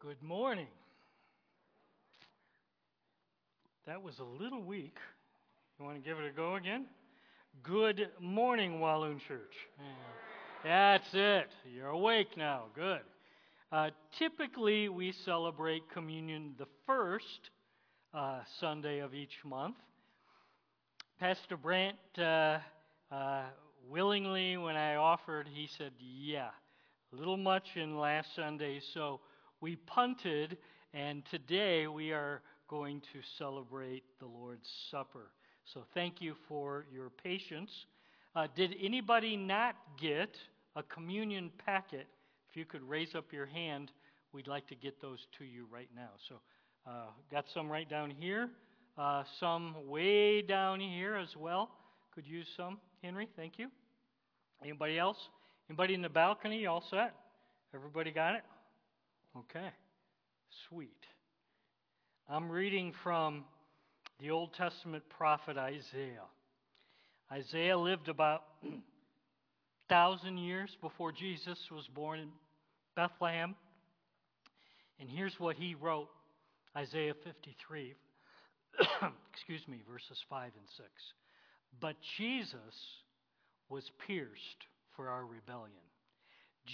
Good morning. That was a little weak. You want to give it a go again? Good morning, Walloon Church. That's it. You're awake now. Good. Uh, typically, we celebrate communion the first uh, Sunday of each month. Pastor Brandt uh, uh willingly, when I offered, he said, Yeah, a little much in last Sunday, so we punted, and today we are going to celebrate the Lord's Supper. So thank you for your patience. Uh, did anybody not get a communion packet? If you could raise up your hand, we'd like to get those to you right now. So, uh, got some right down here, uh, some way down here as well. Could use some, Henry. Thank you. Anybody else? Anybody in the balcony? All set? Everybody got it? Okay. Sweet. I'm reading from the Old Testament prophet Isaiah. Isaiah lived about thousand years before Jesus was born in Bethlehem. And here's what he wrote Isaiah 53, excuse me, verses 5 and 6. But Jesus was pierced for our rebellion,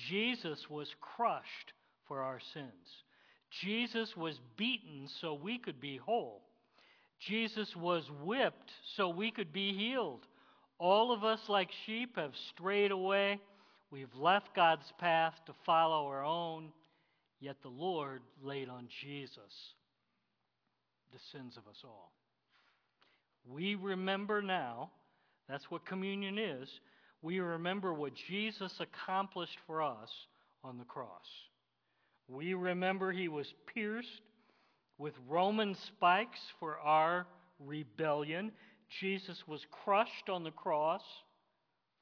Jesus was crushed for our sins. Jesus was beaten so we could be whole. Jesus was whipped so we could be healed. All of us, like sheep, have strayed away. We've left God's path to follow our own, yet the Lord laid on Jesus the sins of us all. We remember now, that's what communion is, we remember what Jesus accomplished for us on the cross. We remember he was pierced with Roman spikes for our rebellion. Jesus was crushed on the cross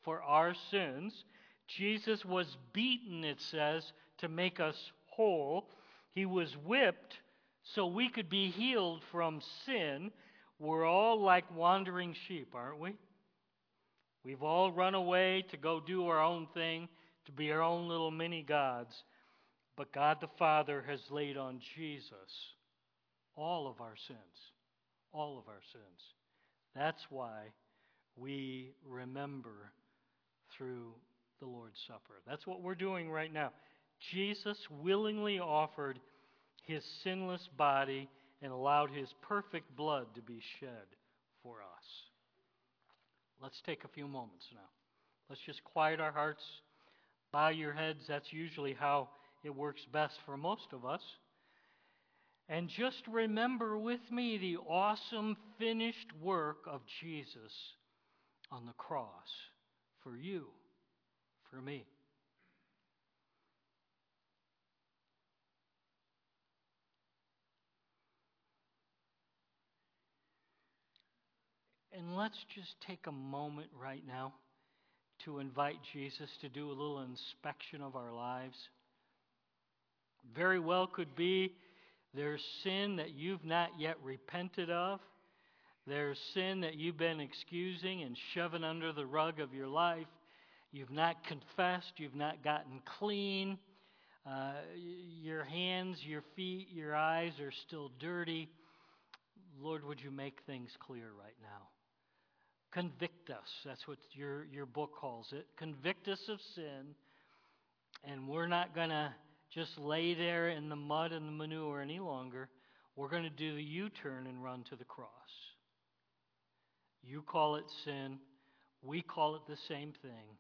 for our sins. Jesus was beaten, it says, to make us whole. He was whipped so we could be healed from sin. We're all like wandering sheep, aren't we? We've all run away to go do our own thing, to be our own little mini gods. But God the Father has laid on Jesus all of our sins. All of our sins. That's why we remember through the Lord's Supper. That's what we're doing right now. Jesus willingly offered his sinless body and allowed his perfect blood to be shed for us. Let's take a few moments now. Let's just quiet our hearts, bow your heads. That's usually how it works best for most of us. And just remember with me the awesome finished work of Jesus on the cross for you, for me. And let's just take a moment right now to invite Jesus to do a little inspection of our lives. Very well could be there's sin that you've not yet repented of. There's sin that you've been excusing and shoving under the rug of your life. You've not confessed. You've not gotten clean. Uh, your hands, your feet, your eyes are still dirty. Lord, would you make things clear right now? Convict us. That's what your, your book calls it. Convict us of sin. And we're not going to just lay there in the mud and the manure any longer. We're going to do the U turn and run to the cross. You call it sin. We call it the same thing.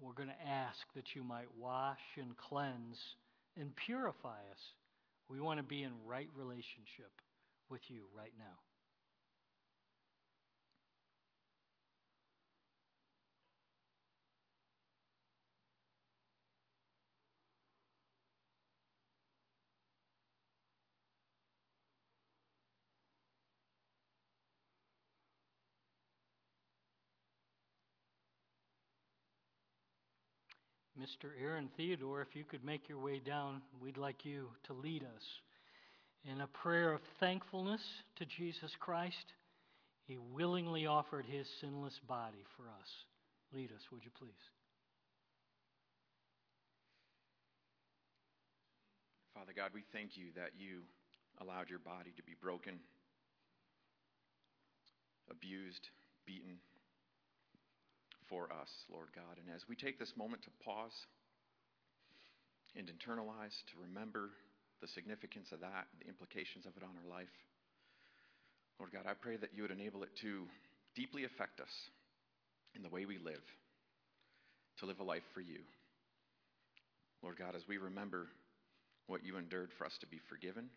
We're going to ask that you might wash and cleanse and purify us. We want to be in right relationship with you right now. Mr. Aaron Theodore, if you could make your way down, we'd like you to lead us in a prayer of thankfulness to Jesus Christ. He willingly offered his sinless body for us. Lead us, would you please? Father God, we thank you that you allowed your body to be broken, abused, beaten for us, Lord God. And as we take this moment to pause and internalize, to remember the significance of that, the implications of it on our life, Lord God, I pray that you would enable it to deeply affect us in the way we live, to live a life for you. Lord God, as we remember what you endured for us to be forgiven,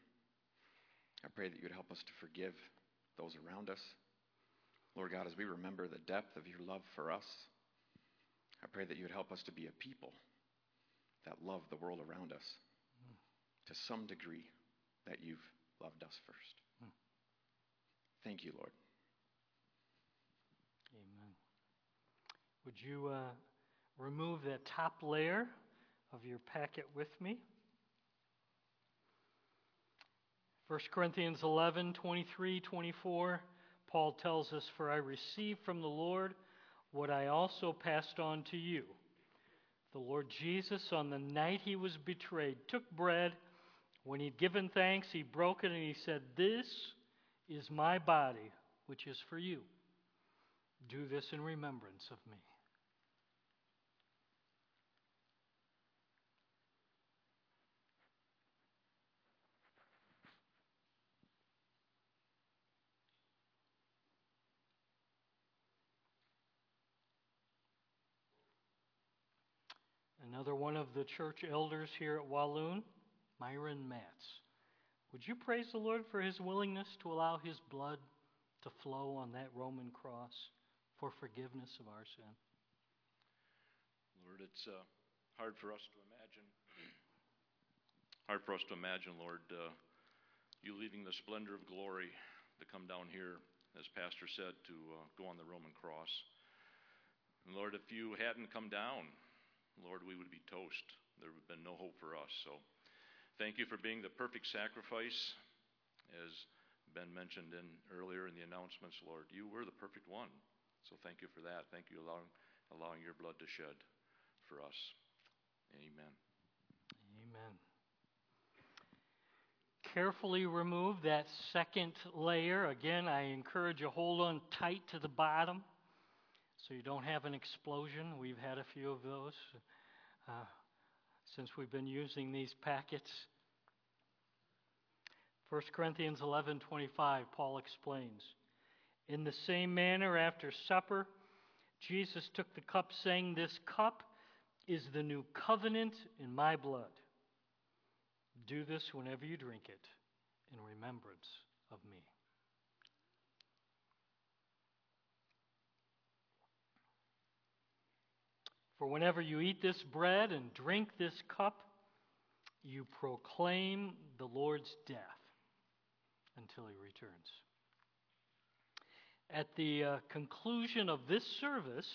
I pray that you would help us to forgive those around us. Lord God, as we remember the depth of your love for us, I pray that you would help us to be a people that love the world around us to some degree that you've loved us first. Thank you, Lord. Amen. Would you uh, remove that top layer of your packet with me? 1 Corinthians 11, 23, 24, Paul tells us, For I received from the Lord what I also passed on to you. The Lord Jesus, on the night he was betrayed, took bread. When he'd given thanks, he broke it and he said, This is my body, which is for you. Do this in remembrance of me. Another one of the church elders here at Walloon, Myron Matz. Would you praise the Lord for his willingness to allow his blood to flow on that Roman cross for forgiveness of our sin? Lord, it's uh, hard for us to imagine. hard for us to imagine, Lord, uh, you leaving the splendor of glory to come down here, as Pastor said, to uh, go on the Roman cross. And Lord, if you hadn't come down, Lord, we would be toast. There would have been no hope for us. So thank you for being the perfect sacrifice, as Ben mentioned in earlier in the announcements, Lord. You were the perfect one. So thank you for that. Thank you allowing allowing your blood to shed for us. Amen. Amen. Carefully remove that second layer. Again, I encourage you hold on tight to the bottom so you don't have an explosion. We've had a few of those uh, since we've been using these packets. 1 Corinthians 11:25 Paul explains In the same manner after supper Jesus took the cup saying this cup is the new covenant in my blood. Do this whenever you drink it in remembrance of me. For whenever you eat this bread and drink this cup, you proclaim the Lord's death until he returns. At the uh, conclusion of this service,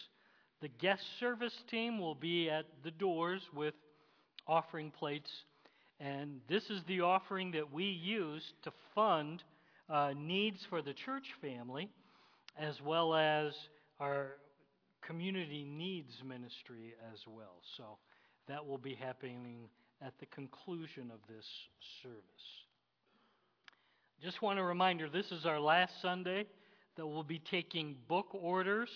the guest service team will be at the doors with offering plates, and this is the offering that we use to fund uh, needs for the church family, as well as our community needs ministry as well. So that will be happening at the conclusion of this service. Just want a reminder this is our last Sunday that we'll be taking book orders.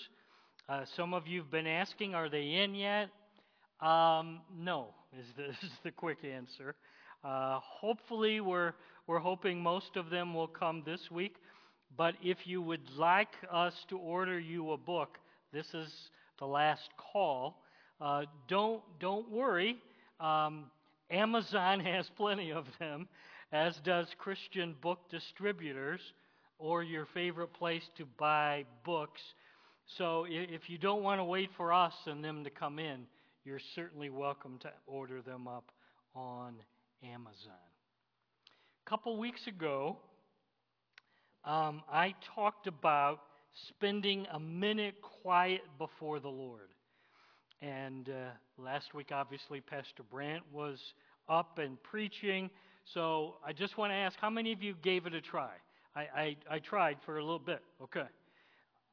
Uh, some of you have been asking, are they in yet? Um, no, is the, is the quick answer. Uh, hopefully, we're, we're hoping most of them will come this week. But if you would like us to order you a book, this is the last call. Uh, don't, don't worry. Um, Amazon has plenty of them, as does Christian Book Distributors or your favorite place to buy books. So if you don't want to wait for us and them to come in, you're certainly welcome to order them up on Amazon. A couple weeks ago, um, I talked about spending a minute quiet before the Lord. And uh, last week, obviously, Pastor Brandt was up and preaching. So I just want to ask how many of you gave it a try? I, I, I tried for a little bit. Okay.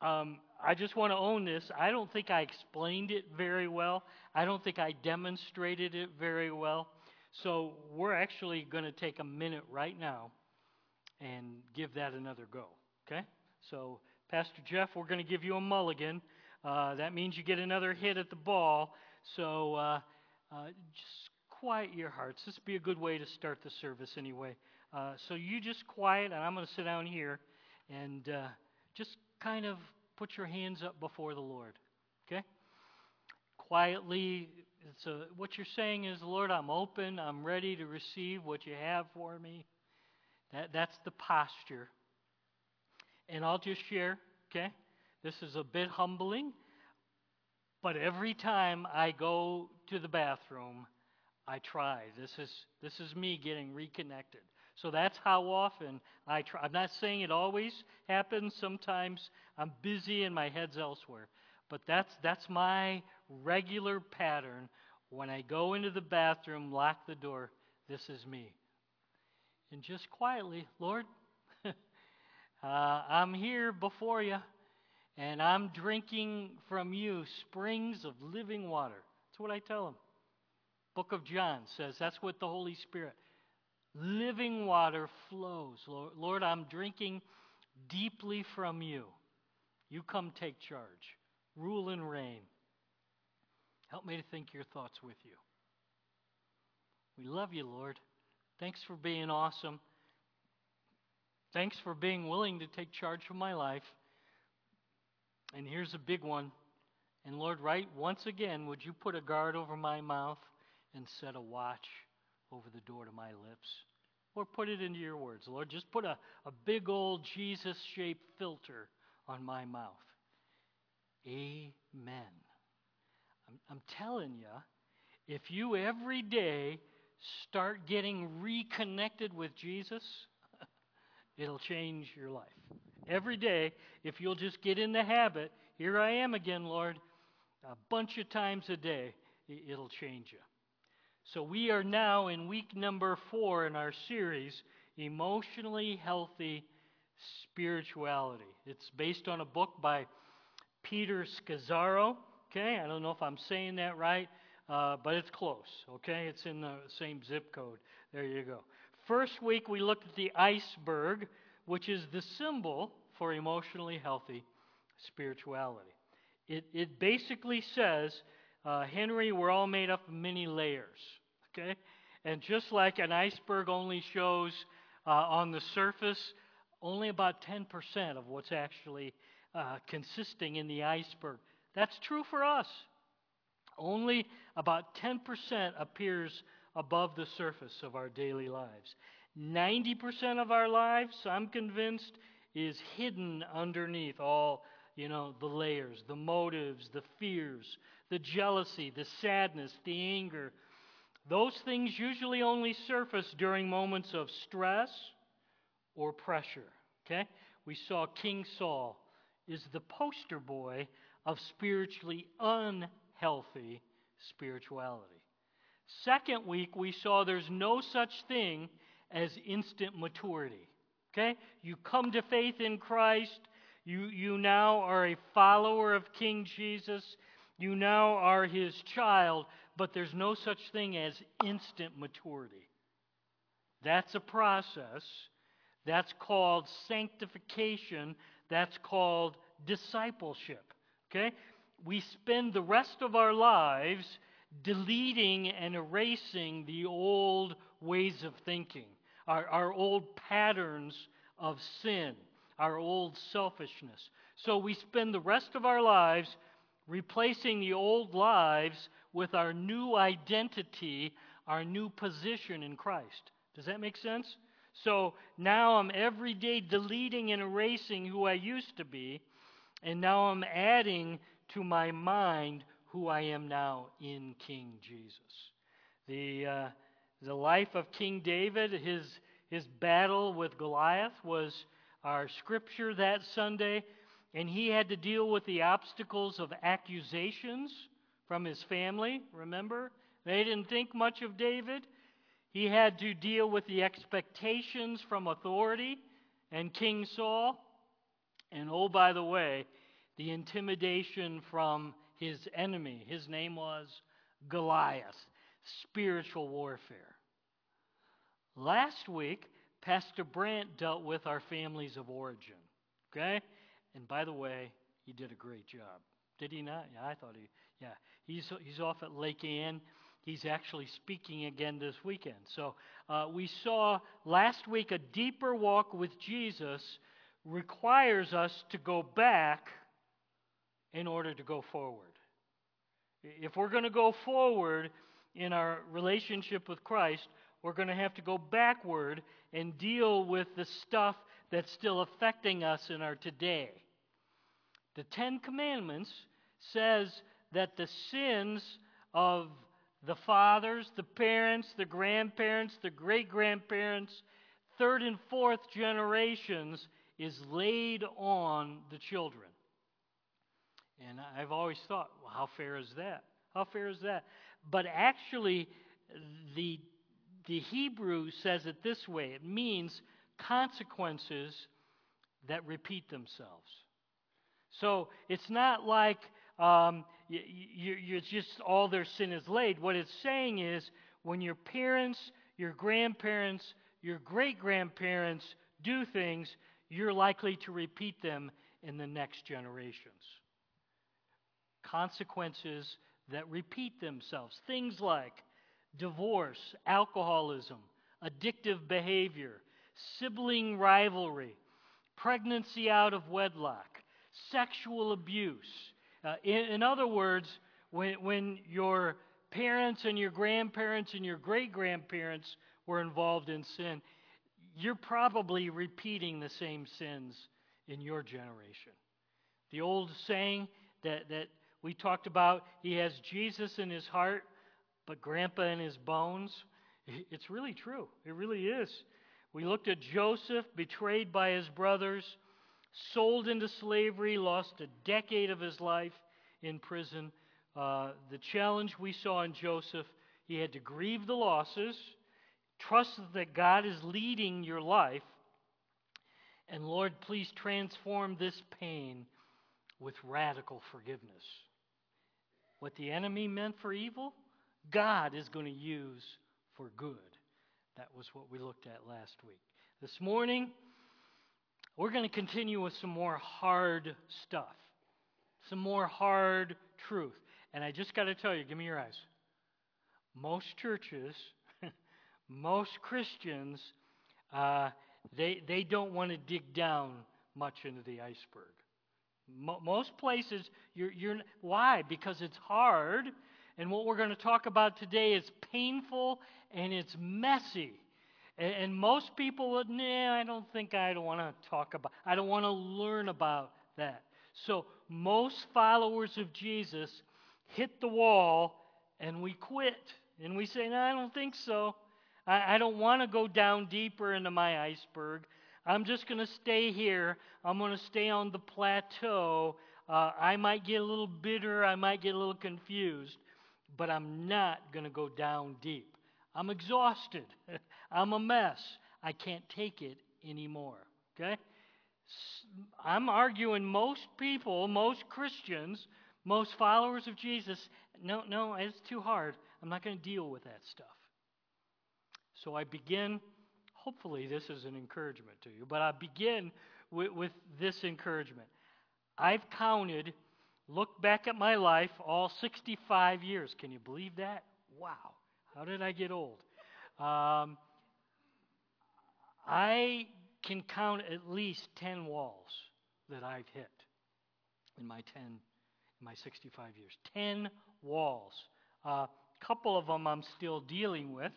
Um, I just want to own this. I don't think I explained it very well. I don't think I demonstrated it very well. So we're actually going to take a minute right now and give that another go. Okay? So, Pastor Jeff, we're going to give you a mulligan. Uh, that means you get another hit at the ball. So uh, uh, just quiet your hearts. This would be a good way to start the service anyway. Uh, so you just quiet, and I'm going to sit down here and uh, just kind of put your hands up before the Lord. Okay? Quietly, so what you're saying is, Lord, I'm open. I'm ready to receive what you have for me. That, that's the posture. And I'll just share, okay? This is a bit humbling, but every time I go to the bathroom, I try. This is this is me getting reconnected. So that's how often I try. I'm not saying it always happens. Sometimes I'm busy and my head's elsewhere. But that's that's my regular pattern. When I go into the bathroom, lock the door. This is me. And just quietly, Lord, Uh, I'm here before you, and I'm drinking from you springs of living water. That's what I tell them. Book of John says that's what the Holy Spirit. Living water flows. Lord, I'm drinking deeply from you. You come take charge. Rule and reign. Help me to think your thoughts with you. We love you, Lord. Thanks for being awesome. Thanks for being willing to take charge of my life. And here's a big one. And Lord, right, once again, would you put a guard over my mouth and set a watch over the door to my lips? Or put it into your words, Lord. Just put a, a big old Jesus shaped filter on my mouth. Amen. I'm, I'm telling you, if you every day start getting reconnected with Jesus, it'll change your life. Every day, if you'll just get in the habit, here I am again, Lord, a bunch of times a day, it'll change you. So we are now in week number four in our series, Emotionally Healthy Spirituality. It's based on a book by Peter Scazzero. Okay, I don't know if I'm saying that right, uh, but it's close. Okay, it's in the same zip code. There you go. First week we looked at the iceberg, which is the symbol for emotionally healthy spirituality. It, it basically says, uh, Henry, we're all made up of many layers. Okay? And just like an iceberg only shows uh, on the surface only about 10% of what's actually uh, consisting in the iceberg, that's true for us. Only about 10% appears above the surface of our daily lives. 90% of our lives, I'm convinced, is hidden underneath all, you know, the layers, the motives, the fears, the jealousy, the sadness, the anger. Those things usually only surface during moments of stress or pressure. Okay? We saw King Saul is the poster boy of spiritually unhealthy spirituality. Second week, we saw there's no such thing as instant maturity. Okay? You come to faith in Christ. You, you now are a follower of King Jesus. You now are his child, but there's no such thing as instant maturity. That's a process. That's called sanctification. That's called discipleship. Okay? We spend the rest of our lives deleting and erasing the old ways of thinking, our, our old patterns of sin, our old selfishness. So we spend the rest of our lives replacing the old lives with our new identity, our new position in Christ. Does that make sense? So now I'm every day deleting and erasing who I used to be, and now I'm adding to my mind who I am now in King Jesus. The, uh, the life of King David, his, his battle with Goliath was our scripture that Sunday, and he had to deal with the obstacles of accusations from his family, remember? They didn't think much of David. He had to deal with the expectations from authority and King Saul. And oh, by the way, the intimidation from his enemy. His name was Goliath. Spiritual warfare. Last week, Pastor Brandt dealt with our families of origin. Okay? And by the way, he did a great job. Did he not? Yeah, I thought he. Yeah, he's he's off at Lake Ann. He's actually speaking again this weekend. So uh, we saw last week a deeper walk with Jesus requires us to go back in order to go forward. If we're going to go forward in our relationship with Christ, we're going to have to go backward and deal with the stuff that's still affecting us in our today. The Ten Commandments says that the sins of the fathers, the parents, the grandparents, the great grandparents, third and fourth generations is laid on the children. And I've always thought, well, how fair is that? How fair is that? But actually, the, the Hebrew says it this way it means consequences that repeat themselves. So it's not like um, you, you, you just all their sin is laid. What it's saying is when your parents, your grandparents, your great grandparents do things, you're likely to repeat them in the next generations. Consequences that repeat themselves. Things like divorce, alcoholism, addictive behavior, sibling rivalry, pregnancy out of wedlock, sexual abuse. Uh, in, in, other words, when, when your parents and your grandparents and your great grandparents were involved in sin, you're probably repeating the same sins in your generation. The old saying that, that we talked about, he has Jesus in his heart, but grandpa in his bones. It's really true. It really is. We looked at Joseph, betrayed by his brothers, sold into slavery, lost a decade of his life in prison. Uh, the challenge we saw in Joseph, he had to grieve the losses, trust that God is leading your life, and Lord, please transform this pain with radical forgiveness. What the enemy meant for evil, God is going to use for good. That was what we looked at last week. This morning, we're going to continue with some more hard stuff, some more hard truth. And I just got to tell you, give me your eyes. Most churches, most Christians, uh, they, they don't want to dig down much into the iceberg. Most places, you're, you're, why? Because it's hard. And what we're going to talk about today is painful and it's messy. And, and most people would, nah, I don't think I don't want to talk about, I don't want to learn about that. So most followers of Jesus hit the wall and we quit. And we say, no, I don't think so. I, I don't want to go down deeper into my iceberg. I'm just going to stay here. I'm going to stay on the plateau. Uh, I might get a little bitter. I might get a little confused, but I'm not going to go down deep. I'm exhausted. I'm a mess. I can't take it anymore. Okay? I'm arguing most people, most Christians, most followers of Jesus, no, no, it's too hard. I'm not going to deal with that stuff. So I begin hopefully this is an encouragement to you. But I begin with, with this encouragement. I've counted, look back at my life, all 65 years. Can you believe that? Wow. How did I get old? Um, I can count at least 10 walls that I've hit in my 10 in my 65 years 10 walls a uh, couple of them i'm still dealing with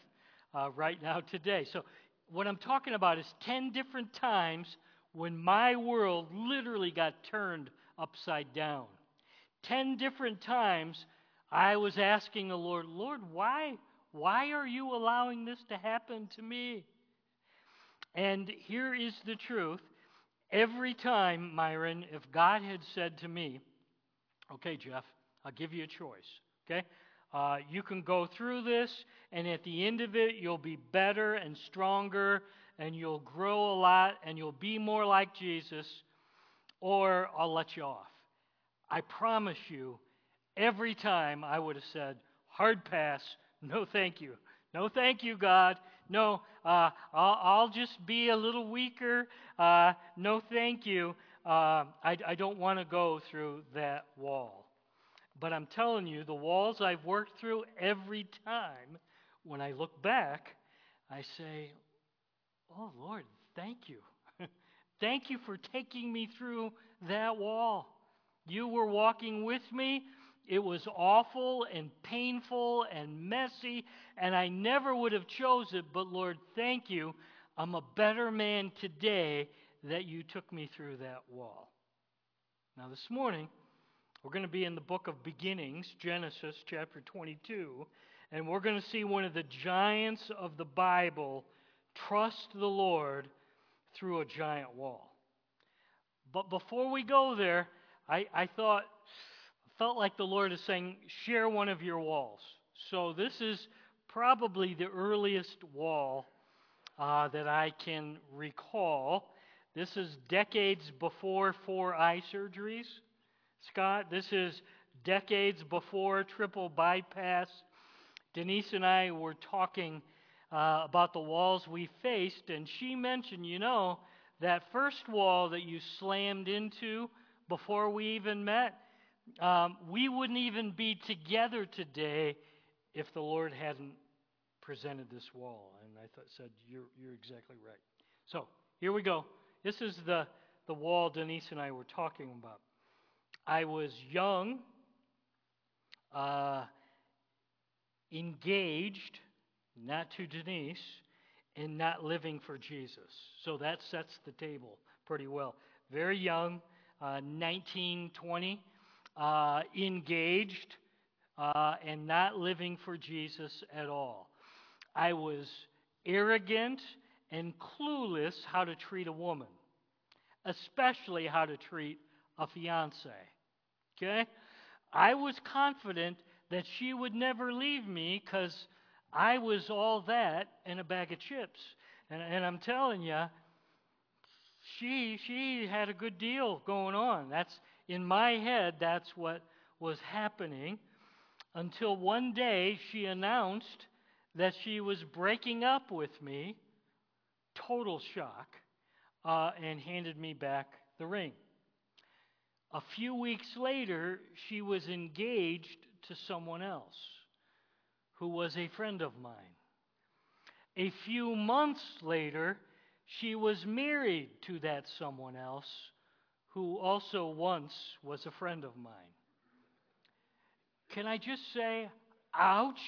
uh, right now today so what I'm talking about is 10 different times when my world literally got turned upside down. 10 different times I was asking the Lord, Lord, why, why are you allowing this to happen to me? And here is the truth. Every time, Myron, if God had said to me, okay, Jeff, I'll give you a choice, okay? Uh, you can go through this, and at the end of it, you'll be better and stronger, and you'll grow a lot, and you'll be more like Jesus, or I'll let you off. I promise you, every time I would have said, hard pass, no thank you. No thank you, God. no, uh, I'll, I'll, just be a little weaker. Uh, no, thank you. Uh, I, I don't want to go through that wall. But I'm telling you, the walls I've worked through every time, when I look back, I say, Oh, Lord, thank you. thank you for taking me through that wall. You were walking with me. It was awful and painful and messy, and I never would have chose it, but Lord, thank you. I'm a better man today that you took me through that wall. Now, this morning, we're going to be in the book of beginnings, Genesis chapter 22, and we're going to see one of the giants of the Bible trust the Lord through a giant wall. But before we go there, I, I thought, felt like the Lord is saying, share one of your walls. So this is probably the earliest wall uh, that I can recall. This is decades before four eye surgeries, Scott. This is decades before triple bypass. Denise and I were talking uh, about the walls we faced, and she mentioned, you know, that first wall that you slammed into before we even met, um, we wouldn't even be together today if the Lord hadn't presented this wall. And I thought, said, you're, you're exactly right. So here we go. This is the, the wall Denise and I were talking about. I was young, uh, engaged, not to Denise, and not living for Jesus. So that sets the table pretty well. Very young, uh, 19, 20, uh, engaged, uh, and not living for Jesus at all. I was arrogant and clueless how to treat a woman, especially how to treat a fiance. Okay? I was confident that she would never leave me because I was all that and a bag of chips. And, and I'm telling you, she she had a good deal going on. That's in my head. That's what was happening until one day she announced that she was breaking up with me. Total shock, uh, and handed me back the ring. A few weeks later, she was engaged to someone else who was a friend of mine. A few months later, she was married to that someone else who also once was a friend of mine. Can I just say, ouch?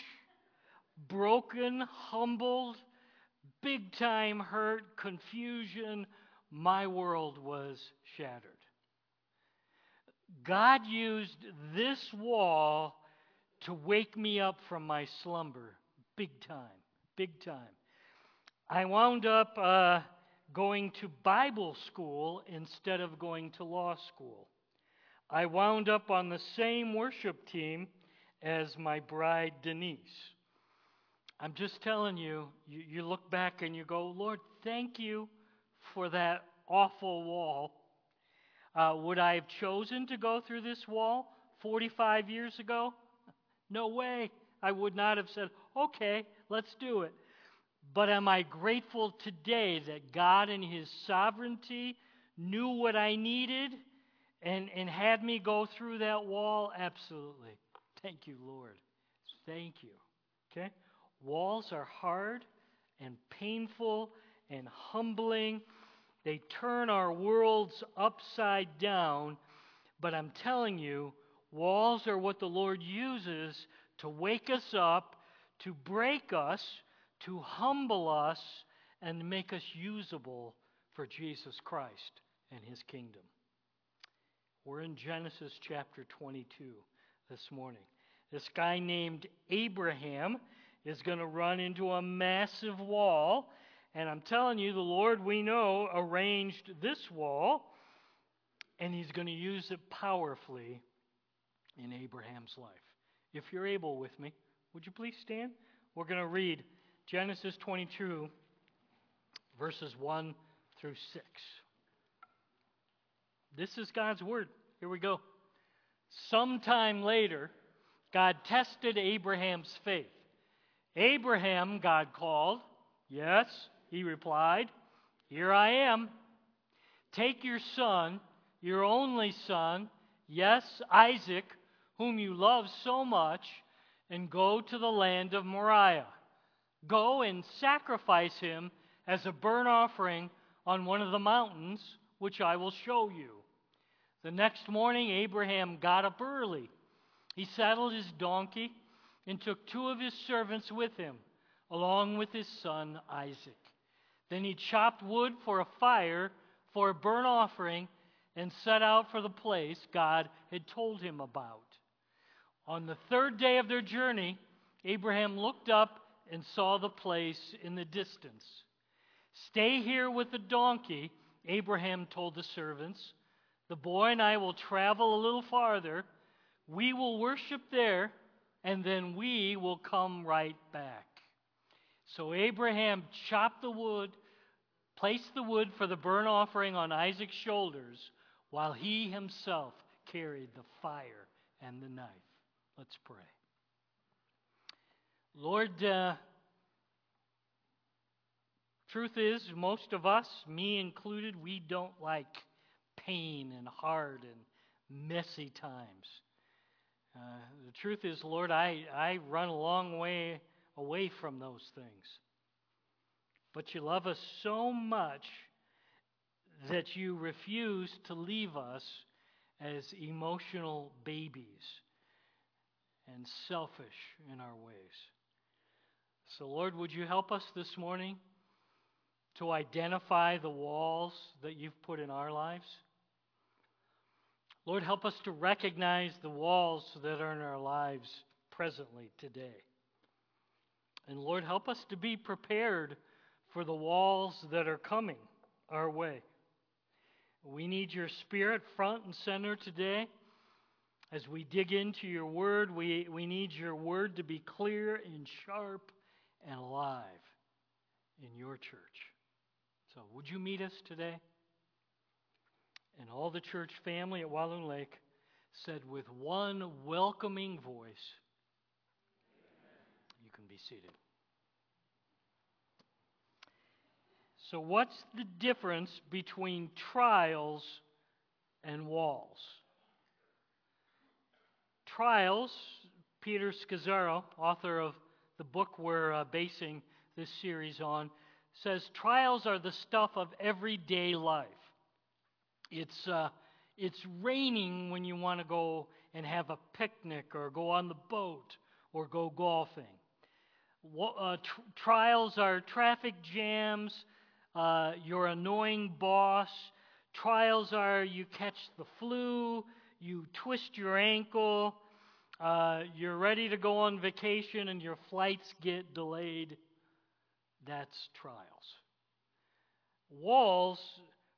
Broken, humbled, big time hurt, confusion. My world was shattered. God used this wall to wake me up from my slumber, big time, big time. I wound up uh, going to Bible school instead of going to law school. I wound up on the same worship team as my bride, Denise. I'm just telling you, you, you look back and you go, Lord, thank you for that awful wall. Uh, would I have chosen to go through this wall 45 years ago? No way. I would not have said, okay, let's do it. But am I grateful today that God, in His sovereignty, knew what I needed and, and had me go through that wall? Absolutely. Thank you, Lord. Thank you. Okay? Walls are hard and painful and humbling. They turn our worlds upside down. But I'm telling you, walls are what the Lord uses to wake us up, to break us, to humble us and make us usable for Jesus Christ and his kingdom. We're in Genesis chapter 22 this morning. This guy named Abraham is going to run into a massive wall. And I'm telling you, the Lord we know arranged this wall, and he's going to use it powerfully in Abraham's life. If you're able with me, would you please stand? We're going to read Genesis 22, verses 1 through 6. This is God's word. Here we go. Sometime later, God tested Abraham's faith. Abraham, God called, Yes, he replied, Here I am. Take your son, your only son, yes, Isaac, whom you love so much, and go to the land of Moriah. Go and sacrifice him as a burnt offering on one of the mountains, which I will show you. The next morning, Abraham got up early. He saddled his donkey and took two of his servants with him, along with his son Isaac. Then he chopped wood for a fire for a burnt offering and set out for the place God had told him about. On the third day of their journey, Abraham looked up and saw the place in the distance. Stay here with the donkey, Abraham told the servants. The boy and I will travel a little farther. We will worship there, and then we will come right back. So Abraham chopped the wood, placed the wood for the burnt offering on Isaac's shoulders, while he himself carried the fire and the knife. Let's pray. Lord, uh, truth is, most of us, me included, we don't like pain and hard and messy times. Uh, the truth is, Lord, I, I run a long way away from those things. But you love us so much that you refuse to leave us as emotional babies and selfish in our ways. So, Lord, would you help us this morning to identify the walls that you've put in our lives? Lord, help us to recognize the walls that are in our lives presently today. And Lord, help us to be prepared for the walls that are coming our way. We need your spirit front and center today. As we dig into your word, we, we need your word to be clear and sharp and alive in your church. So, would you meet us today? And all the church family at Walloon Lake said with one welcoming voice, be seated. So, what's the difference between trials and walls? Trials, Peter Scazzero, author of the book we're uh, basing this series on, says trials are the stuff of everyday life. It's, uh, it's raining when you want to go and have a picnic or go on the boat or go golfing. Uh, tr- trials are traffic jams, uh, your annoying boss. Trials are you catch the flu, you twist your ankle, uh, you're ready to go on vacation and your flights get delayed. That's trials. Walls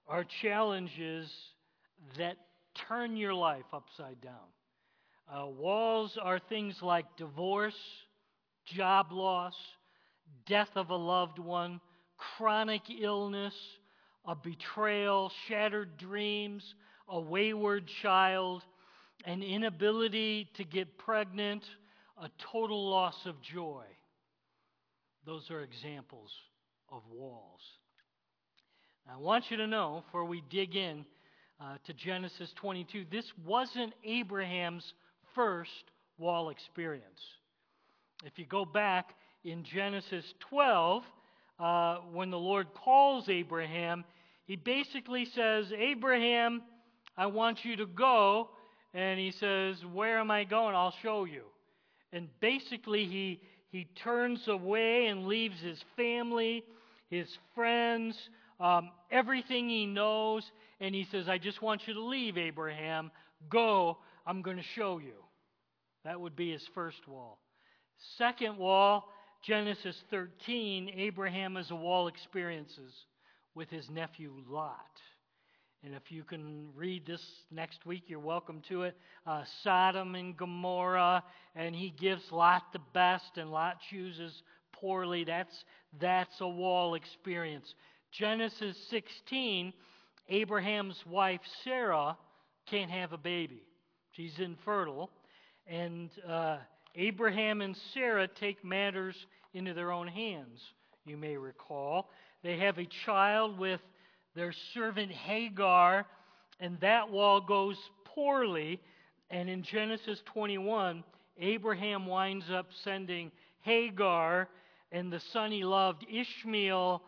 are challenges that turn your life upside down. Uh, walls are things like divorce, job loss, death of a loved one, chronic illness, a betrayal, shattered dreams, a wayward child, an inability to get pregnant, a total loss of joy. Those are examples of walls. I want you to know, before we dig in uh, to Genesis 22, this wasn't Abraham's first wall experience. If you go back in Genesis 12, uh, when the Lord calls Abraham, he basically says, Abraham, I want you to go. And he says, Where am I going? I'll show you. And basically, he, he turns away and leaves his family, his friends, um, everything he knows, and he says, I just want you to leave, Abraham. Go, I'm going to show you. That would be his first wall. Second wall, Genesis 13, Abraham as a wall experiences with his nephew Lot. And if you can read this next week, you're welcome to it. Uh, Sodom and Gomorrah, and he gives Lot the best, and Lot chooses poorly. That's, that's a wall experience. Genesis 16, Abraham's wife Sarah can't have a baby. She's infertile. And uh, Abraham and Sarah take matters into their own hands. you may recall. They have a child with their servant Hagar, and that wall goes poorly. And in Genesis 21, Abraham winds up sending Hagar and the son he loved, Ishmael,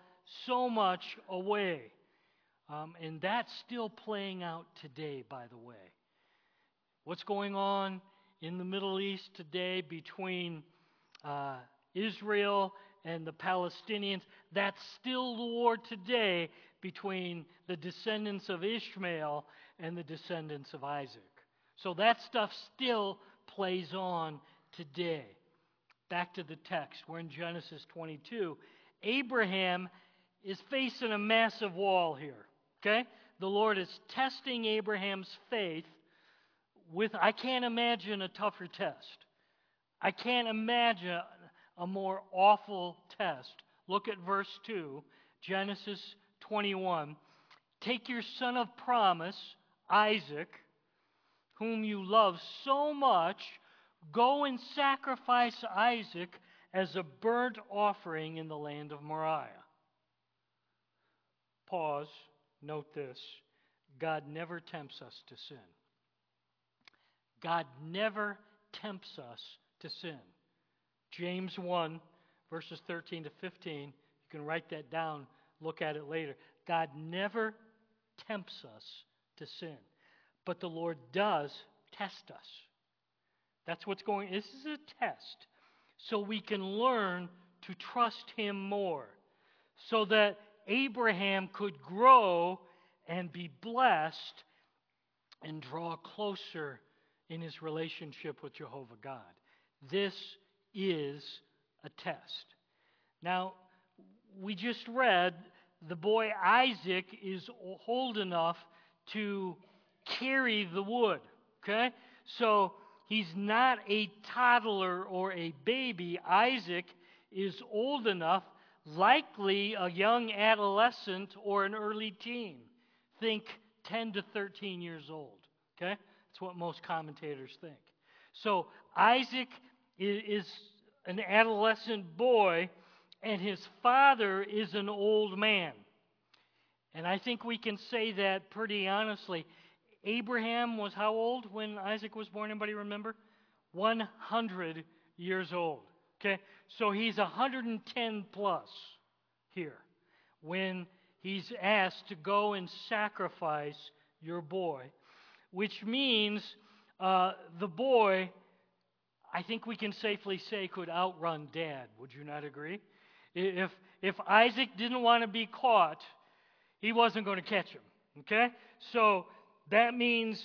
so much away. Um, and that's still playing out today, by the way. What's going on in the Middle East today between uh, Israel and the Palestinians? That's still the war today between the descendants of Ishmael and the descendants of Isaac. So that stuff still plays on today. Back to the text. We're in Genesis 22. Abraham is facing a massive wall here. Okay? The Lord is testing Abraham's faith with, I can't imagine a tougher test. I can't imagine a more awful test. Look at verse 2, Genesis 21. Take your son of promise, Isaac, whom you love so much, go and sacrifice Isaac as a burnt offering in the land of Moriah. Pause. Note this God never tempts us to sin. God never tempts us to sin. James 1, verses 13 to 15, you can write that down, look at it later. God never tempts us to sin, but the Lord does test us. That's what's going This is a test so we can learn to trust him more so that Abraham could grow and be blessed and draw closer in his relationship with Jehovah God. This is a test. Now, we just read the boy Isaac is old enough to carry the wood. Okay? So he's not a toddler or a baby. Isaac is old enough, likely a young adolescent or an early teen. Think 10 to 13 years old. Okay? That's what most commentators think. So Isaac is an adolescent boy, and his father is an old man. And I think we can say that pretty honestly. Abraham was how old when Isaac was born? Anybody remember? 100 years old. Okay? So he's 110 plus here when he's asked to go and sacrifice your boy which means uh, the boy, I think we can safely say, could outrun dad. Would you not agree? If, if Isaac didn't want to be caught, he wasn't going to catch him. Okay? So that means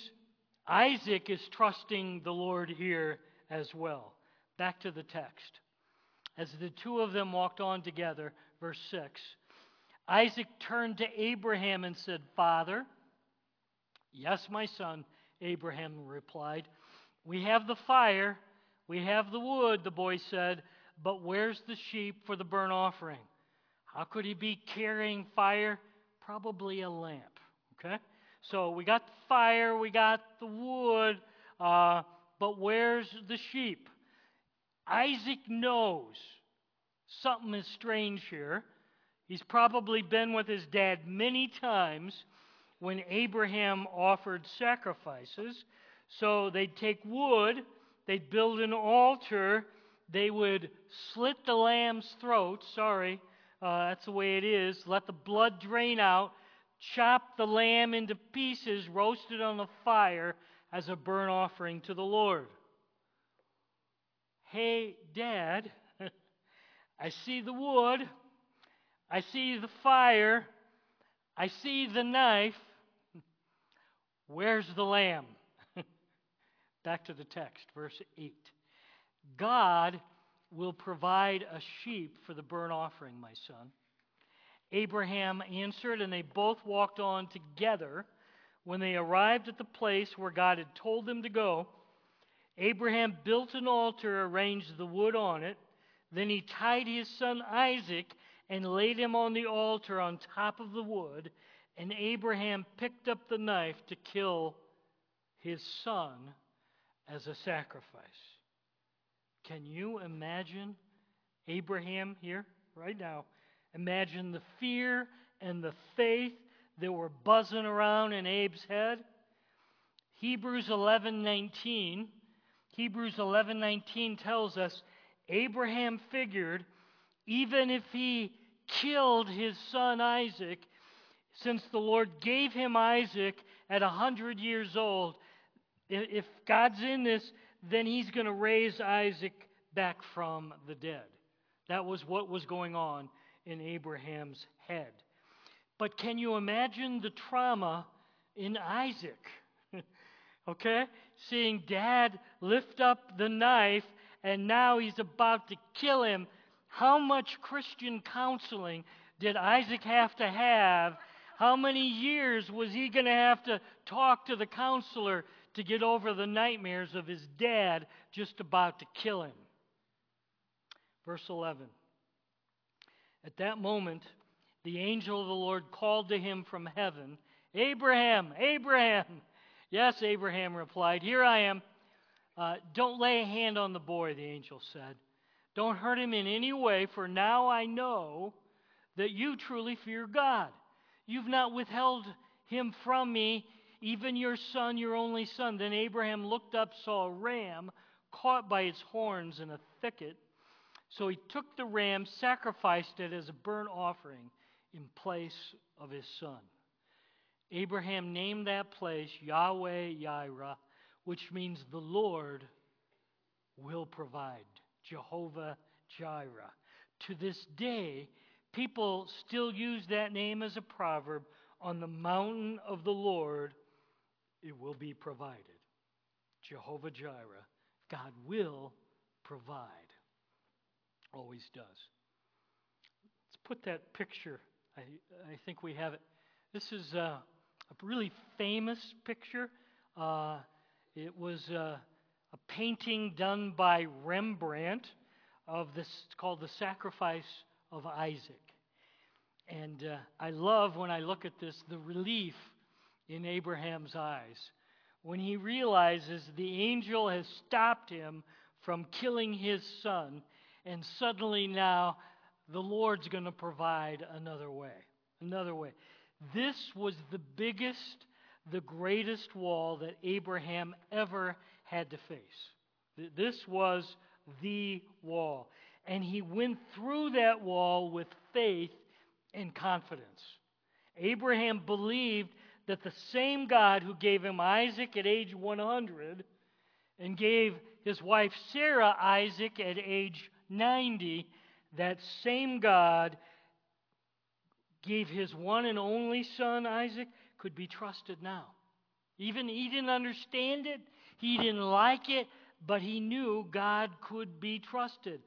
Isaac is trusting the Lord here as well. Back to the text. As the two of them walked on together, verse 6, Isaac turned to Abraham and said, Father, Yes, my son, Abraham replied. We have the fire, we have the wood, the boy said, but where's the sheep for the burnt offering? How could he be carrying fire? Probably a lamp. Okay? So we got the fire, we got the wood, uh, but where's the sheep? Isaac knows something is strange here. He's probably been with his dad many times when Abraham offered sacrifices. So they'd take wood, they'd build an altar, they would slit the lamb's throat. Sorry, uh, that's the way it is. Let the blood drain out, chop the lamb into pieces, roast it on the fire as a burnt offering to the Lord. Hey, Dad, I see the wood, I see the fire, I see the knife. Where's the lamb? Back to the text, verse 8. God will provide a sheep for the burnt offering, my son. Abraham answered, and they both walked on together. When they arrived at the place where God had told them to go, Abraham built an altar, arranged the wood on it. Then he tied his son Isaac and laid him on the altar on top of the wood. And Abraham picked up the knife to kill his son as a sacrifice. Can you imagine Abraham here, right now, Imagine the fear and the faith that were buzzing around in Abe's head. Hebrews 11:19 Hebrews 11:19 tells us Abraham figured even if he killed his son Isaac since the Lord gave him Isaac at a 100 years old if God's in this then he's going to raise Isaac back from the dead. That was what was going on in Abraham's head. But can you imagine the trauma in Isaac? okay? Seeing dad lift up the knife and now he's about to kill him. How much Christian counseling did Isaac have to have? How many years was he going to have to talk to the counselor to get over the nightmares of his dad just about to kill him? Verse 11. At that moment, the angel of the Lord called to him from heaven, Abraham, Abraham. Yes, Abraham replied, Here I am. Uh, don't lay a hand on the boy, the angel said. Don't hurt him in any way, for now I know that you truly fear God. You've not withheld him from me, even your son, your only son. Then Abraham looked up, saw a ram caught by its horns in a thicket. So he took the ram, sacrificed it as a burnt offering in place of his son. Abraham named that place Yahweh Yireh, which means the Lord will provide. Jehovah Jireh. To this day, people still use that name as a proverb on the mountain of the Lord, it will be provided. Jehovah Jireh. God will provide always does. Let's put that picture. I, I think we have it. This is uh, a really famous picture. Uh, it was uh, a painting done by Rembrandt of this, it's called The Sacrifice of Isaac. And uh, I love when I look at this the relief in Abraham's eyes when he realizes the angel has stopped him from killing his son and suddenly now the Lord's going to provide another way. Another way. This was the biggest, the greatest wall that Abraham ever had to face. This was the wall. And he went through that wall with faith and confidence. Abraham believed that the same God who gave him Isaac at age 100 and gave his wife Sarah Isaac at age 90, that same God gave his one and only son, Isaac, could be trusted now. Even he didn't understand it, he didn't like it, but he knew God could be trusted.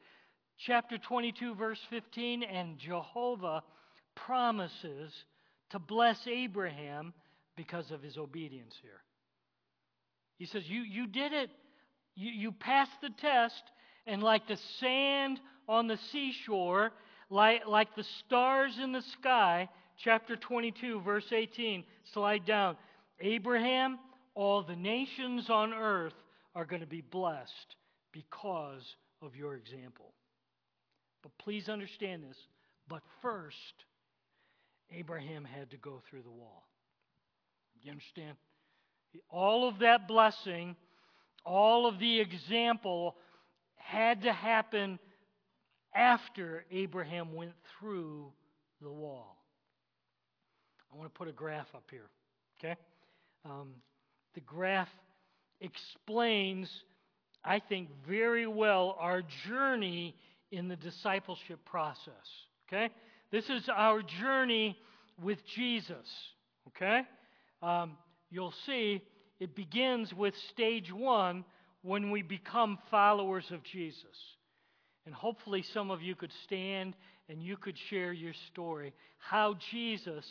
Chapter 22, verse 15, and Jehovah promises to bless Abraham because of his obedience here. He says, You, you did it. You, you passed the test, and like the sand on the seashore, like, like the stars in the sky, chapter 22, verse 18, slide down. Abraham, all the nations on earth are going to be blessed because of your example. But please understand this. But first, Abraham had to go through the wall. You understand? All of that blessing, all of the example had to happen after Abraham went through the wall. I want to put a graph up here, okay? Um, the graph explains, I think, very well our journey in the discipleship process, okay? This is our journey with Jesus, okay? Um, you'll see it begins with stage one when we become followers of Jesus. And hopefully, some of you could stand and you could share your story how Jesus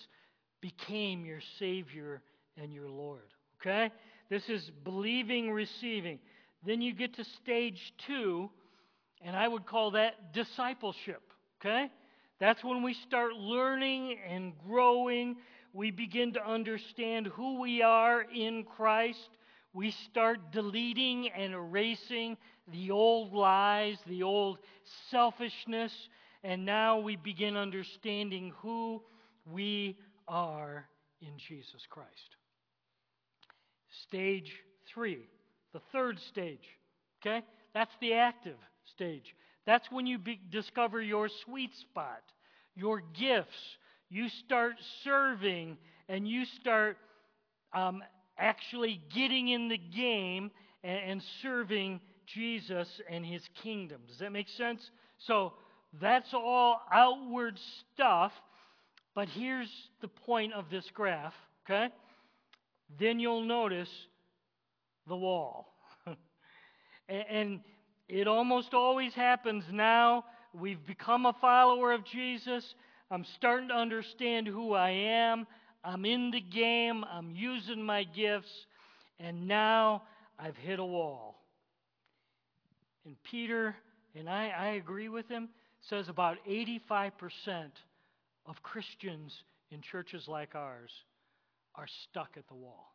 became your Savior and your Lord. Okay? This is believing, receiving. Then you get to stage two, and I would call that discipleship. Okay? That's when we start learning and growing. We begin to understand who we are in Christ we start deleting and erasing the old lies, the old selfishness, and now we begin understanding who we are in Jesus Christ. Stage three, the third stage, okay? That's the active stage. That's when you be- discover your sweet spot, your gifts. You start serving and you start um, actually getting in the game and, and serving Jesus and his kingdom. Does that make sense? So that's all outward stuff. But here's the point of this graph, okay? Then you'll notice the wall. And, it almost always happens now. We've become a follower of Jesus. I'm starting to understand who I am. I'm in the game. I'm using my gifts. And now I've hit a wall. And Peter, and I, I agree with him, says about 85% of Christians in churches like ours are stuck at the wall.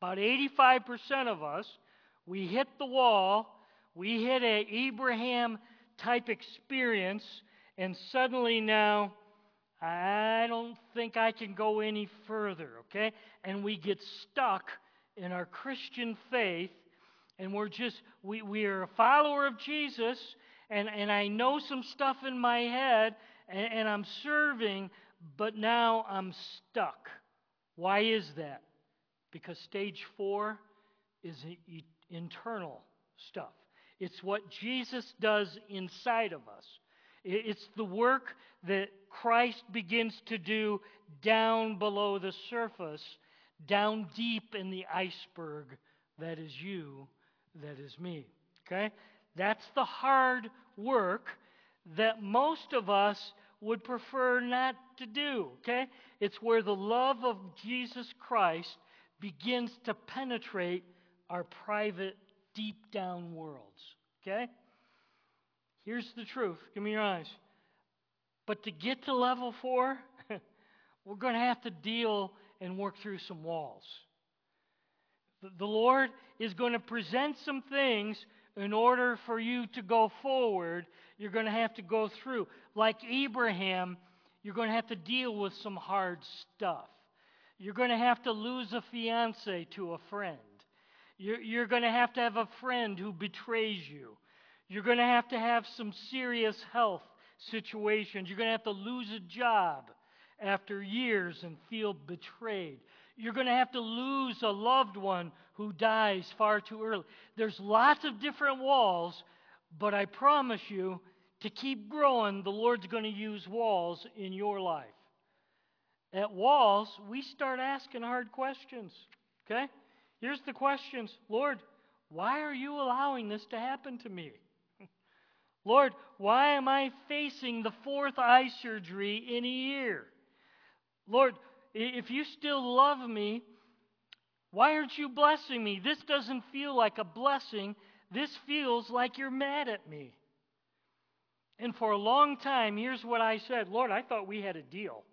About 85% of us, we hit the wall, we hit a Abraham type experience, and suddenly now, I don't think I can go any further, okay? And we get stuck in our Christian faith, and we're just, we, we are a follower of Jesus, and, and I know some stuff in my head, and, and I'm serving, but now I'm stuck. Why is that? Because stage four is internal stuff. It's what Jesus does inside of us. It's the work that Christ begins to do down below the surface, down deep in the iceberg that is you, that is me. Okay? That's the hard work that most of us would prefer not to do. Okay? It's where the love of Jesus Christ begins to penetrate our private, deep down worlds. Okay? Here's the truth. Give me your eyes. But to get to level four, we're going to have to deal and work through some walls. The Lord is going to present some things in order for you to go forward, you're going to have to go through. Like Abraham, you're going to have to deal with some hard stuff. You're going to have to lose a fiance to a friend. You're, you're going to have to have a friend who betrays you. You're going to have to have some serious health situations. You're going to have to lose a job after years and feel betrayed. You're going to have to lose a loved one who dies far too early. There's lots of different walls, but I promise you, to keep growing, the Lord's going to use walls in your life. At walls, we start asking hard questions. Okay? Here's the questions Lord, why are you allowing this to happen to me? Lord, why am I facing the fourth eye surgery in a year? Lord, if you still love me, why aren't you blessing me? This doesn't feel like a blessing. This feels like you're mad at me. And for a long time, here's what I said Lord, I thought we had a deal.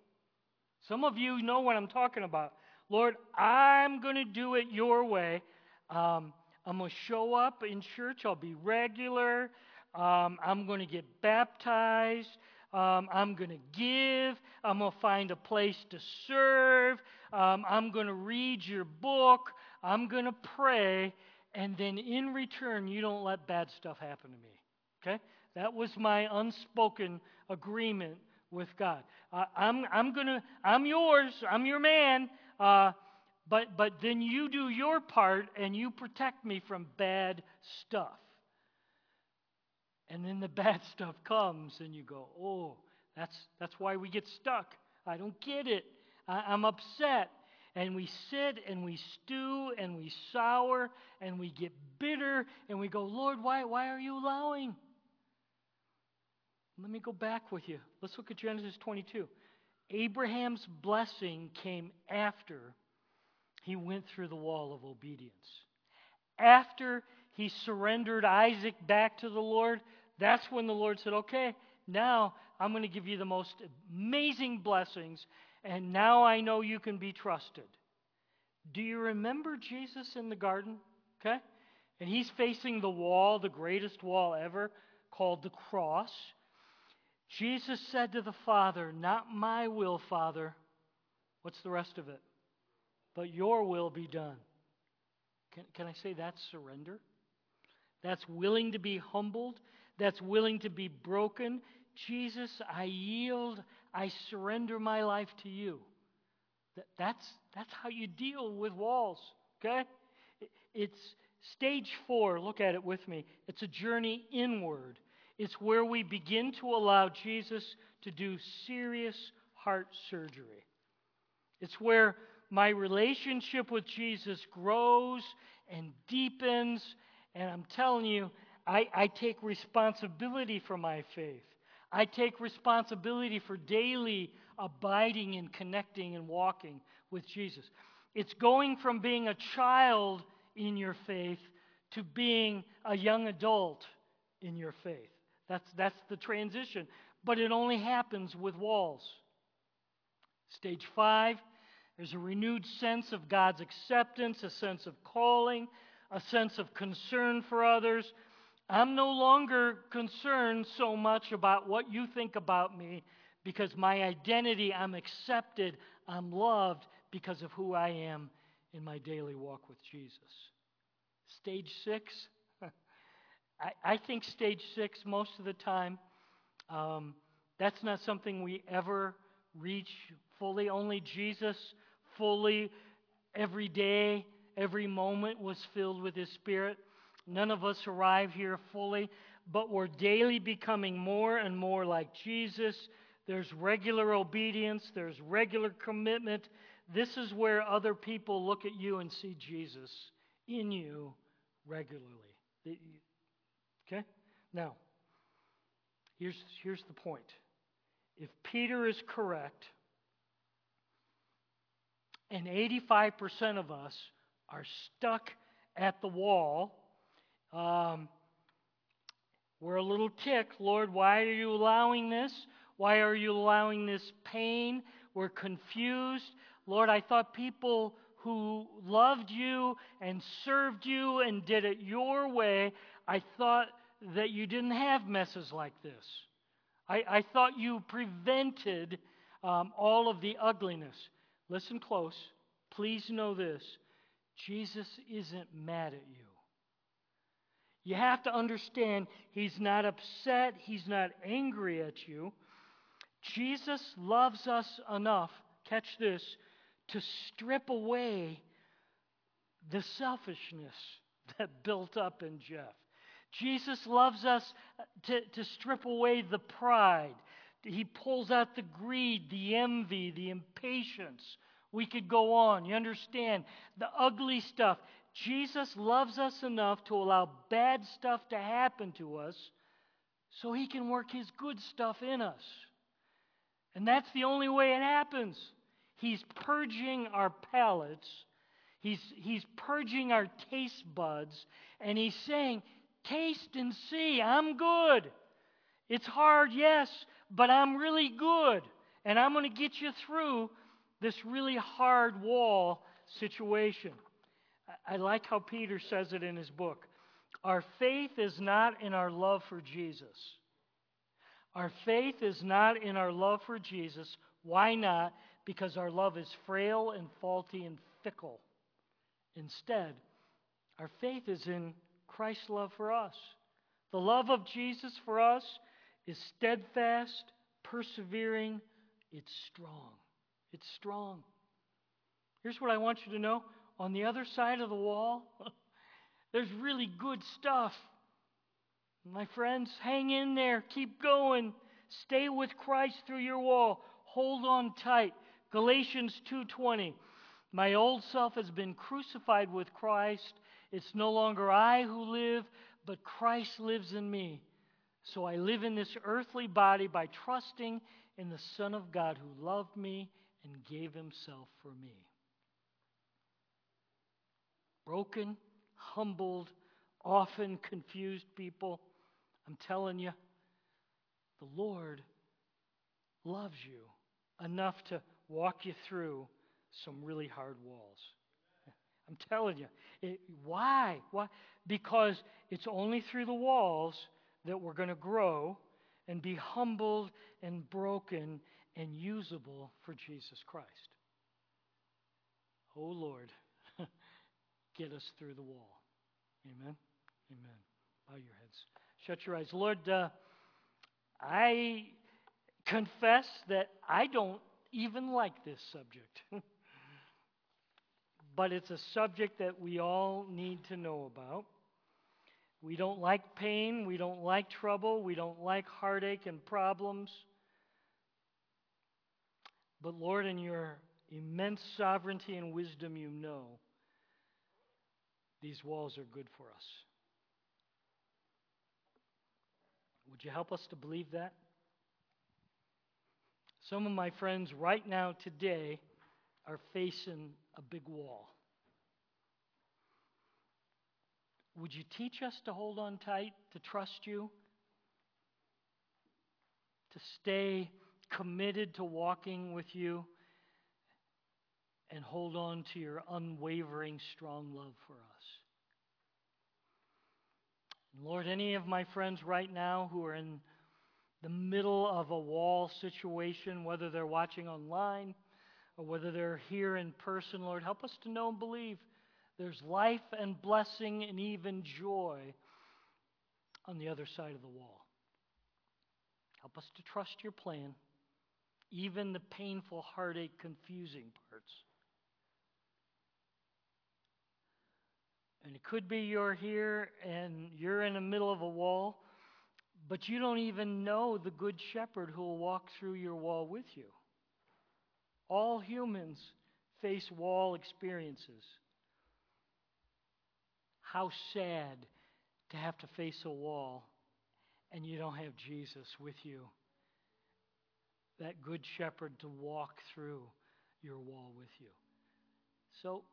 Some of you know what I'm talking about. Lord, I'm going to do it your way. Um, I'm going to show up in church, I'll be regular. Um, I'm going to get baptized. Um, I'm going to give. I'm going to find a place to serve. Um, I'm going to read your book. I'm going to pray. And then in return, you don't let bad stuff happen to me. Okay? That was my unspoken agreement with God. Uh, I'm, I'm going to, I'm yours. I'm your man. Uh, but, but then you do your part and you protect me from bad stuff. And then the bad stuff comes, and you go, oh, that's, that's why we get stuck. I don't get it. I, I'm upset. And we sit and we stew and we sour and we get bitter and we go, Lord, why, why are you allowing? Let me go back with you. Let's look at Genesis 22. Abraham's blessing came after he went through the wall of obedience. After he surrendered Isaac back to the Lord, that's when the Lord said, Okay, now I'm going to give you the most amazing blessings, and now I know you can be trusted. Do you remember Jesus in the garden? Okay? And he's facing the wall, the greatest wall ever, called the cross. Jesus said to the Father, Not my will, Father. What's the rest of it? But your will be done. Can, can I say that's surrender? That's willing to be humbled. That's willing to be broken. Jesus, I yield. I surrender my life to you. That, that's, that's how you deal with walls, okay? It's stage four. Look at it with me. It's a journey inward. It's where we begin to allow Jesus to do serious heart surgery. It's where my relationship with Jesus grows and deepens. And I'm telling you, I, I take responsibility for my faith. I take responsibility for daily abiding and connecting and walking with Jesus. It's going from being a child in your faith to being a young adult in your faith. That's, that's the transition. But it only happens with walls. Stage five, there's a renewed sense of God's acceptance, a sense of calling, a sense of concern for others. I'm no longer concerned so much about what you think about me because my identity, I'm accepted, I'm loved because of who I am in my daily walk with Jesus. Stage six, I, I, think stage six, most of the time, um, that's not something we ever reach fully. Only Jesus fully, every day, every moment was filled with His Spirit. None of us arrive here fully, but we're daily becoming more and more like Jesus. There's regular obedience, there's regular commitment. This is where other people look at you and see Jesus in you regularly. Okay? Now, here's, here's the point. If Peter is correct, and 85% of us are stuck at the wall. Um, we're a little ticked. Lord, why are you allowing this? Why are you allowing this pain? We're confused. Lord, I thought people who loved you and served you and did it your way, I thought that you didn't have messes like this. I, I thought you prevented um, all of the ugliness. Listen close. Please know this Jesus isn't mad at you. You have to understand, He's not upset, He's not angry at you. Jesus loves us enough, catch this, to strip away the selfishness that built up in Jeff. Jesus loves us uh, to, to strip away the pride. He pulls out the greed, the envy, the impatience. We could go on. You understand? The ugly stuff. Jesus loves us enough to allow bad stuff to happen to us so he can work his good stuff in us. And that's the only way it happens. He's purging our palates, he's, he's purging our taste buds, and he's saying, Taste and see, I'm good. It's hard, yes, but I'm really good. And I'm going to get you through this really hard wall situation. I like how Peter says it in his book. Our faith is not in our love for Jesus. Our faith is not in our love for Jesus. Why not? Because our love is frail and faulty and fickle. Instead, our faith is in Christ's love for us. The love of Jesus for us is steadfast, persevering, it's strong. It's strong. Here's what I want you to know on the other side of the wall, there's really good stuff. My friends, hang in there. Keep going. Stay with Christ through your wall. Hold on tight. Galatians 2:20. My old self has been crucified with Christ. It's no longer I who live, but Christ lives in me. So I live in this earthly body by trusting in the Son of God who loved me and gave himself for me. Broken, humbled, often confused people, I'm telling you, the Lord loves you enough to walk you through some really hard walls. I'm telling you. It, why? Why? Because it's only through the walls that we're going to grow. and be humbled and broken and usable for Jesus Christ. Oh Lord, get us through the wall. Amen. Amen. Bow your heads. Shut your eyes. Lord, uh, I confess that I don't even like this subject. but it's a subject that we all need to know about. We don't like pain. We don't like trouble. We don't like heartache and problems. But Lord, in your immense sovereignty and wisdom, you know these walls are good for us. Would you help us to believe that? Some of my friends right now, today, are facing a big wall. Would you teach us to hold on tight, to trust you, to stay committed to walking with you, and hold on to your unwavering, strong love for us? Lord, any of my friends right now who are in the middle of a wall situation, whether they're watching online or whether they're here in person, Lord, help us to know and believe there's life and blessing and even joy on the other side of the wall. Help us to trust your plan, even the painful, heartache, confusing parts. And it could be you're here and you're in the middle of a wall, but you don't even know the Good Shepherd who will walk through your wall with you. All humans face wall experiences. How sad to have to face a wall and you don't have Jesus with you. That good shepherd to walk through your wall with you. So,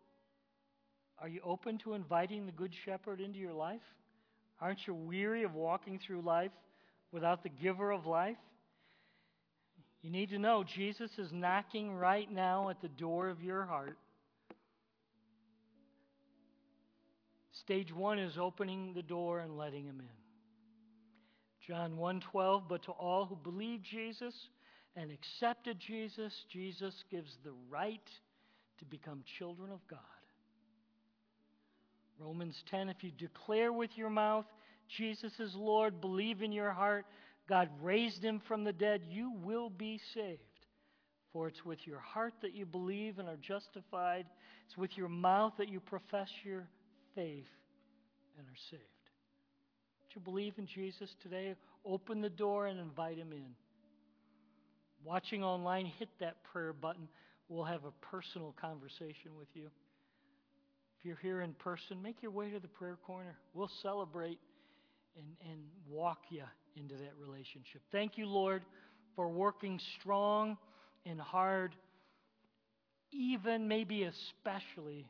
are you open to inviting the good shepherd into your life? Aren't you weary of walking through life without the giver of life? You need to know Jesus is knocking right now at the door of your heart. Stage 1 is opening the door and letting him in. John 1:12 but to all who believe Jesus and accepted Jesus Jesus gives the right to become children of God. Romans 10 if you declare with your mouth Jesus is Lord believe in your heart God raised him from the dead you will be saved. For it's with your heart that you believe and are justified it's with your mouth that you profess your faith and are saved. Do you believe in Jesus today? Open the door and invite him in. Watching online, hit that prayer button. We'll have a personal conversation with you. If you're here in person, make your way to the prayer corner. We'll celebrate and, and walk you into that relationship. Thank you, Lord, for working strong and hard, even maybe especially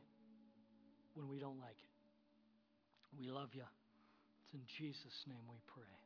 when we don't like it. We love you. It's in Jesus' name we pray.